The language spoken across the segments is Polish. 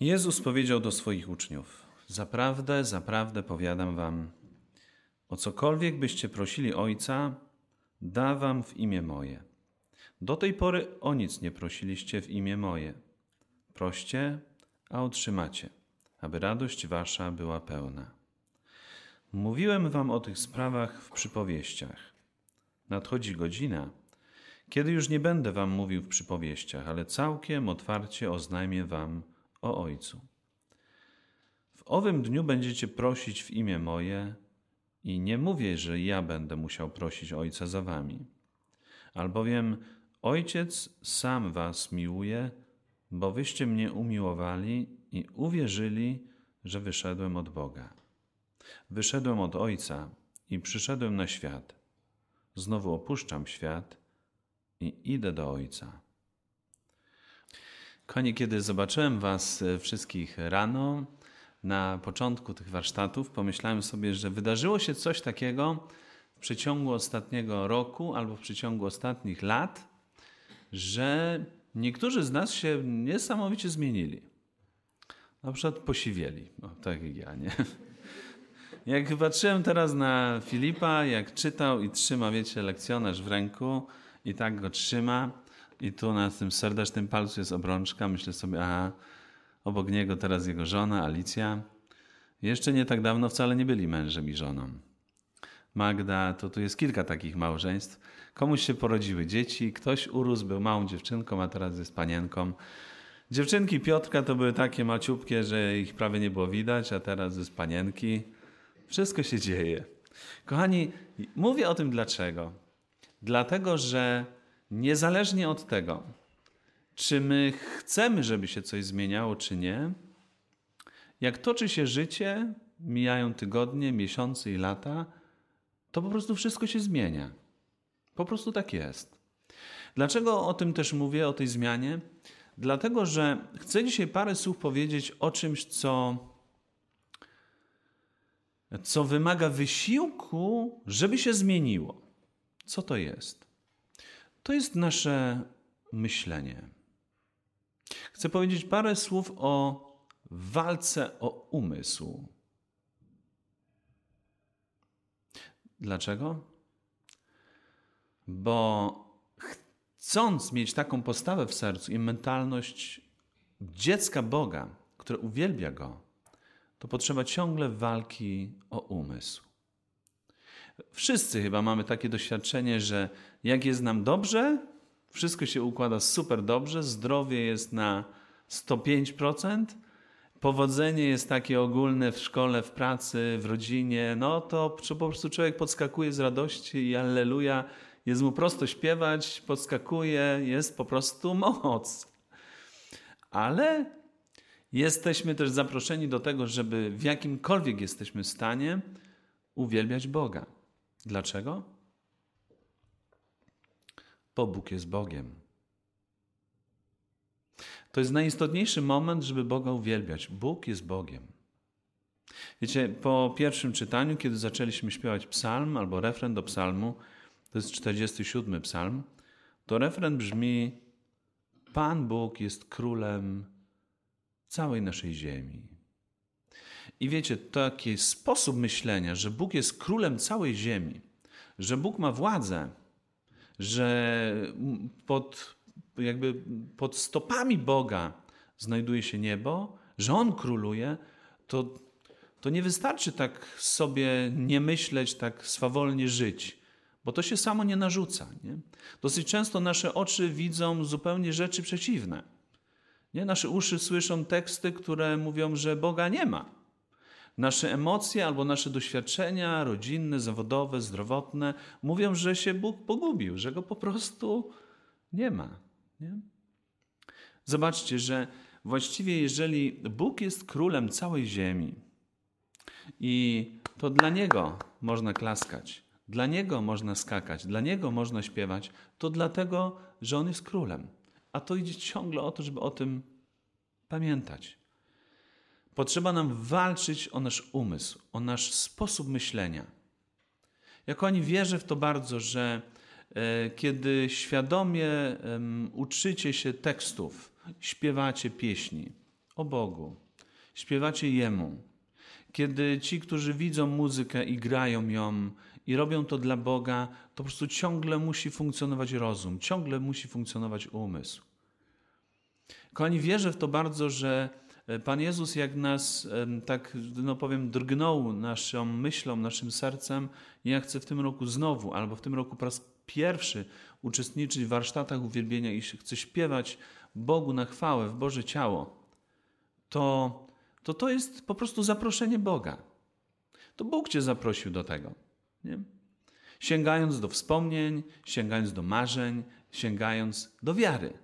Jezus powiedział do swoich uczniów: Zaprawdę, zaprawdę powiadam wam, o cokolwiek byście prosili Ojca, da wam w imię moje. Do tej pory o nic nie prosiliście w imię moje. Proście, a otrzymacie, aby radość wasza była pełna. Mówiłem wam o tych sprawach w przypowieściach. Nadchodzi godzina, kiedy już nie będę wam mówił w przypowieściach, ale całkiem otwarcie oznajmię wam o Ojcu. W owym dniu będziecie prosić w imię moje i nie mówię, że ja będę musiał prosić Ojca za wami. Albowiem Ojciec sam was miłuje, bo wyście mnie umiłowali i uwierzyli, że wyszedłem od Boga. Wyszedłem od Ojca i przyszedłem na świat. Znowu opuszczam świat i idę do Ojca. Konie, kiedy zobaczyłem Was e, wszystkich rano, na początku tych warsztatów, pomyślałem sobie, że wydarzyło się coś takiego w przeciągu ostatniego roku albo w przeciągu ostatnich lat, że niektórzy z nas się niesamowicie zmienili. Na przykład posiwieli, no, tak jak ja, nie? Jak patrzyłem teraz na Filipa, jak czytał i trzyma, wiecie, lekcjonarz w ręku i tak go trzyma i tu na tym serdecznym palcu jest obrączka, myślę sobie, aha, obok niego teraz jego żona, Alicja. Jeszcze nie tak dawno wcale nie byli mężem i żoną. Magda, to tu jest kilka takich małżeństw. Komuś się porodziły dzieci, ktoś urósł, był małą dziewczynką, a teraz jest panienką. Dziewczynki Piotrka to były takie maciupkie, że ich prawie nie było widać, a teraz jest panienki. Wszystko się dzieje. Kochani, mówię o tym dlaczego. Dlatego, że niezależnie od tego, czy my chcemy, żeby się coś zmieniało, czy nie, jak toczy się życie, mijają tygodnie, miesiące i lata, to po prostu wszystko się zmienia. Po prostu tak jest. Dlaczego o tym też mówię, o tej zmianie? Dlatego, że chcę dzisiaj parę słów powiedzieć o czymś, co co wymaga wysiłku, żeby się zmieniło. Co to jest? To jest nasze myślenie. Chcę powiedzieć parę słów o walce o umysł. Dlaczego? Bo chcąc mieć taką postawę w sercu i mentalność dziecka Boga, które uwielbia Go, to potrzeba ciągle walki o umysł. Wszyscy chyba mamy takie doświadczenie, że jak jest nam dobrze, wszystko się układa super dobrze, zdrowie jest na 105%, powodzenie jest takie ogólne w szkole, w pracy, w rodzinie, no to po prostu człowiek podskakuje z radości i alleluja, jest mu prosto śpiewać, podskakuje, jest po prostu moc. Ale Jesteśmy też zaproszeni do tego, żeby w jakimkolwiek jesteśmy stanie uwielbiać Boga. Dlaczego? Bo Bóg jest Bogiem. To jest najistotniejszy moment, żeby Boga uwielbiać. Bóg jest Bogiem. Wiecie, po pierwszym czytaniu, kiedy zaczęliśmy śpiewać psalm albo refren do psalmu, to jest 47 psalm, to refren brzmi: Pan Bóg jest królem całej naszej ziemi. I wiecie, taki sposób myślenia, że Bóg jest królem całej ziemi, że Bóg ma władzę, że pod, jakby pod stopami Boga znajduje się niebo, że On króluje, to, to nie wystarczy tak sobie nie myśleć, tak swawolnie żyć, bo to się samo nie narzuca. Nie? Dosyć często nasze oczy widzą zupełnie rzeczy przeciwne. Nie? Nasze uszy słyszą teksty, które mówią, że Boga nie ma. Nasze emocje albo nasze doświadczenia rodzinne, zawodowe, zdrowotne mówią, że się Bóg pogubił, że go po prostu nie ma. Nie? Zobaczcie, że właściwie jeżeli Bóg jest królem całej ziemi i to dla Niego można klaskać, dla Niego można skakać, dla Niego można śpiewać, to dlatego, że On jest królem. A to idzie ciągle o to, żeby o tym pamiętać. Potrzeba nam walczyć o nasz umysł, o nasz sposób myślenia. Jako oni wierzę w to bardzo, że e, kiedy świadomie uczycie się tekstów, śpiewacie pieśni, o Bogu, śpiewacie Jemu, kiedy ci, którzy widzą muzykę i grają ją i robią to dla Boga, to po prostu ciągle musi funkcjonować rozum, ciągle musi funkcjonować umysł. Kochani, wierzę w to bardzo, że Pan Jezus, jak nas tak, no powiem, drgnął naszą myślą, naszym sercem, ja chcę w tym roku znowu, albo w tym roku po raz pierwszy uczestniczyć w warsztatach uwielbienia i chcę śpiewać Bogu na chwałę, w Boże ciało, to to, to jest po prostu zaproszenie Boga. To Bóg Cię zaprosił do tego. Nie? Sięgając do wspomnień, sięgając do marzeń, sięgając do wiary.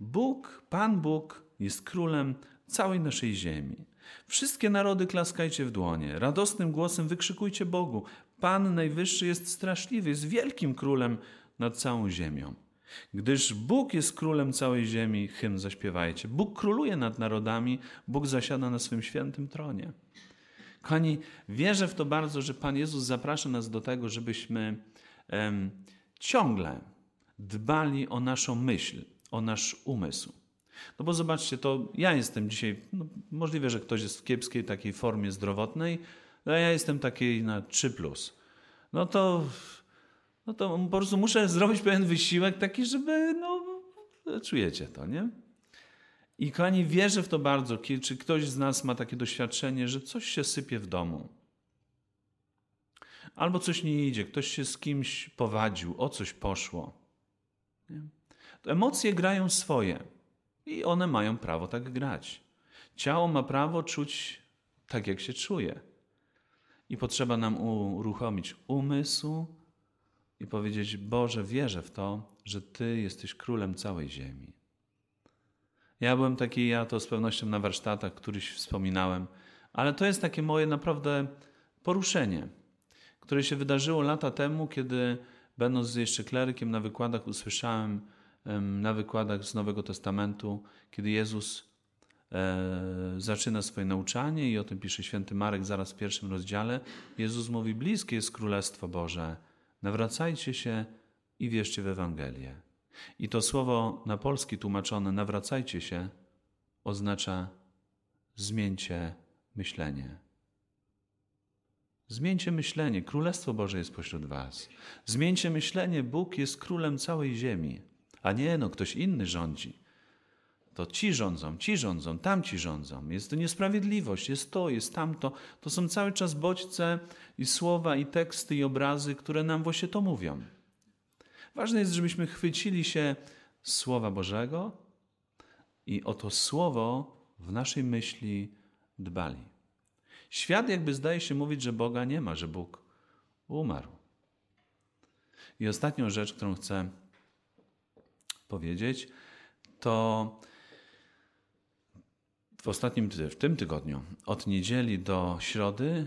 Bóg, Pan Bóg jest królem całej naszej ziemi. Wszystkie narody klaskajcie w dłonie, radosnym głosem wykrzykujcie Bogu. Pan Najwyższy jest straszliwy, jest wielkim królem nad całą ziemią. Gdyż Bóg jest królem całej ziemi, hymn zaśpiewajcie. Bóg króluje nad narodami, Bóg zasiada na swym świętym tronie. Kochani, wierzę w to bardzo, że Pan Jezus zaprasza nas do tego, żebyśmy em, ciągle dbali o naszą myśl, o nasz umysł. No bo zobaczcie, to ja jestem dzisiaj, no możliwe, że ktoś jest w kiepskiej takiej formie zdrowotnej, a ja jestem takiej na 3. No to no to po prostu muszę zrobić pewien wysiłek taki, żeby, no, czujecie to, nie? I kochani, wierzę w to bardzo. Czy ktoś z nas ma takie doświadczenie, że coś się sypie w domu? Albo coś nie idzie, ktoś się z kimś powadził, o coś poszło. Nie? To emocje grają swoje i one mają prawo tak grać. Ciało ma prawo czuć tak, jak się czuje. I potrzeba nam uruchomić umysł, i powiedzieć: Boże, wierzę w to, że Ty jesteś królem całej ziemi. Ja byłem taki, ja to z pewnością na warsztatach któryś wspominałem, ale to jest takie moje naprawdę poruszenie, które się wydarzyło lata temu, kiedy będąc jeszcze klerykiem na wykładach usłyszałem na wykładach z Nowego Testamentu, kiedy Jezus e, zaczyna swoje nauczanie i o tym pisze święty Marek zaraz w pierwszym rozdziale. Jezus mówi: Bliskie jest Królestwo Boże nawracajcie się i wierzcie w Ewangelię. I to słowo na polski tłumaczone nawracajcie się oznacza zmieńcie myślenie. Zmieńcie myślenie, Królestwo Boże jest pośród Was. Zmieńcie myślenie, Bóg jest królem całej ziemi, a nie no, ktoś inny rządzi. To ci rządzą, ci rządzą, tamci rządzą. Jest to niesprawiedliwość, jest to, jest tamto. To są cały czas bodźce i słowa, i teksty, i obrazy, które nam właśnie to mówią. Ważne jest, żebyśmy chwycili się Słowa Bożego i o to Słowo w naszej myśli dbali. Świat jakby zdaje się mówić, że Boga nie ma, że Bóg umarł. I ostatnią rzecz, którą chcę powiedzieć, to w ostatnim, w tym tygodniu, od niedzieli do środy,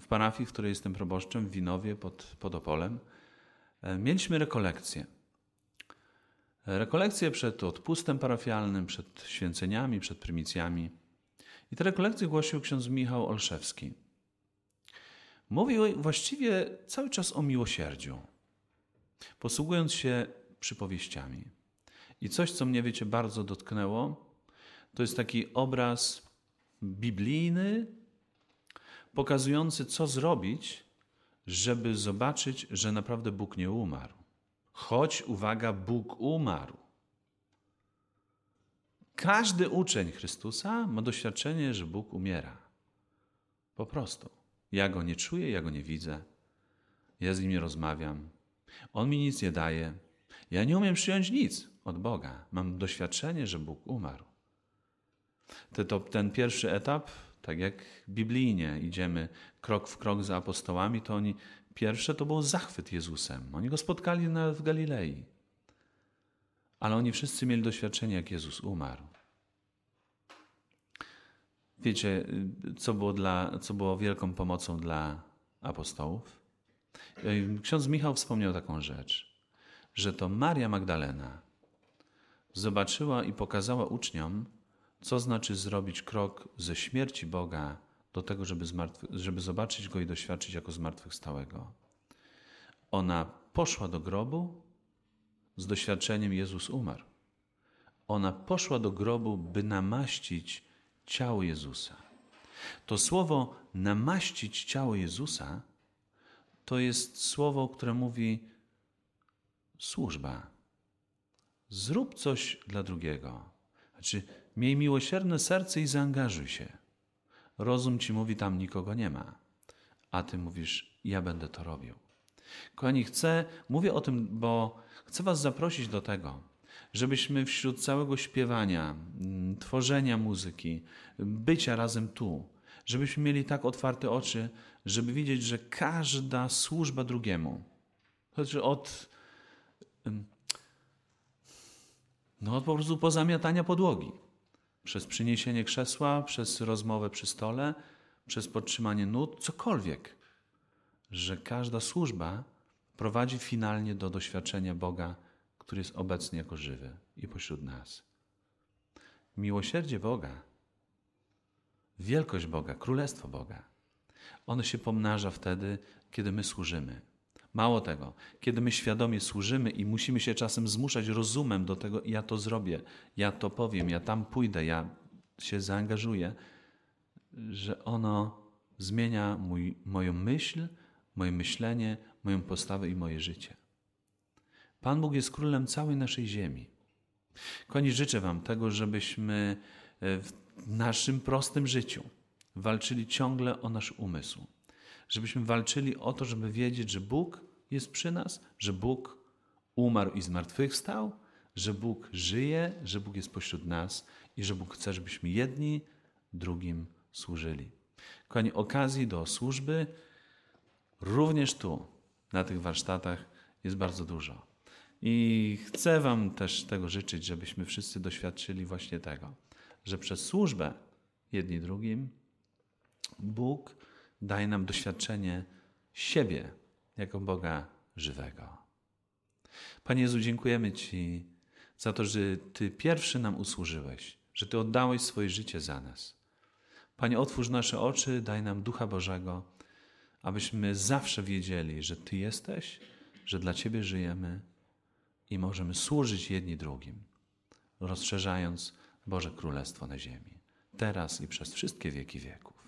w parafii, w której jestem proboszczem, w Winowie pod, pod Opolem, mieliśmy rekolekcję. Rekolekcję przed odpustem parafialnym, przed święceniami, przed prymisjami. I te rekolekcje głosił ksiądz Michał Olszewski. Mówił właściwie cały czas o miłosierdziu, posługując się przypowieściami. I coś, co mnie, wiecie, bardzo dotknęło, to jest taki obraz biblijny, pokazujący, co zrobić, żeby zobaczyć, że naprawdę Bóg nie umarł. Choć, uwaga, Bóg umarł. Każdy uczeń Chrystusa ma doświadczenie, że Bóg umiera. Po prostu. Ja go nie czuję, ja go nie widzę. Ja z nim nie rozmawiam. On mi nic nie daje. Ja nie umiem przyjąć nic od Boga. Mam doświadczenie, że Bóg umarł. Ten pierwszy etap, tak jak biblijnie idziemy krok w krok za apostołami, to oni, pierwsze to był zachwyt Jezusem. Oni go spotkali na, w Galilei. Ale oni wszyscy mieli doświadczenie, jak Jezus umarł. Wiecie, co było, dla, co było wielką pomocą dla apostołów? Ksiądz Michał wspomniał taką rzecz, że to Maria Magdalena zobaczyła i pokazała uczniom, co znaczy zrobić krok ze śmierci Boga do tego, żeby, żeby zobaczyć Go i doświadczyć jako zmartwychwstałego. Ona poszła do grobu z doświadczeniem Jezus umarł. ona poszła do grobu, by namaścić ciało Jezusa. To słowo namaścić ciało Jezusa to jest słowo, które mówi służba. Zrób coś dla drugiego. Znaczy, miej miłosierne serce i zaangażuj się. Rozum ci mówi, tam nikogo nie ma, a ty mówisz, ja będę to robił. Kochani, chcę, mówię o tym, bo chcę Was zaprosić do tego, żebyśmy wśród całego śpiewania, mm, tworzenia muzyki, bycia razem tu, żebyśmy mieli tak otwarte oczy, żeby widzieć, że każda służba drugiemu, znaczy od, no po prostu pozamiatania podłogi, przez przyniesienie krzesła, przez rozmowę przy stole, przez podtrzymanie nut, cokolwiek, że każda służba prowadzi finalnie do doświadczenia Boga, który jest obecny jako żywy i pośród nas. Miłosierdzie Boga, wielkość Boga, królestwo Boga, ono się pomnaża wtedy, kiedy my służymy. Mało tego, kiedy my świadomie służymy i musimy się czasem zmuszać rozumem do tego, ja to zrobię, ja to powiem, ja tam pójdę, ja się zaangażuję, że ono zmienia mój, moją myśl, moje myślenie, moją postawę i moje życie. Pan Bóg jest królem całej naszej ziemi. Koni życzę Wam tego, żebyśmy e, w naszym prostym życiu walczyli ciągle o nasz umysł. Żebyśmy walczyli o to, żeby wiedzieć, że Bóg jest przy nas, że Bóg umarł i zmartwychwstał, że Bóg żyje, że Bóg jest pośród nas i że Bóg chce, żebyśmy jedni drugim służyli. Kochani, okazji do służby również tu, na tych warsztatach, jest bardzo dużo. I chcę Wam też tego życzyć, żebyśmy wszyscy doświadczyli właśnie tego, że przez służbę jedni drugim Bóg daje nam doświadczenie siebie jako Boga żywego. Panie Jezu, dziękujemy Ci za to, że Ty pierwszy nam usłużyłeś, że Ty oddałeś swoje życie za nas. Panie, otwórz nasze oczy, daj nam Ducha Bożego, abyśmy zawsze wiedzieli, że Ty jesteś, że dla Ciebie żyjemy i możemy służyć jedni drugim, rozszerzając Boże Królestwo na ziemi, teraz i przez wszystkie wieki wieków.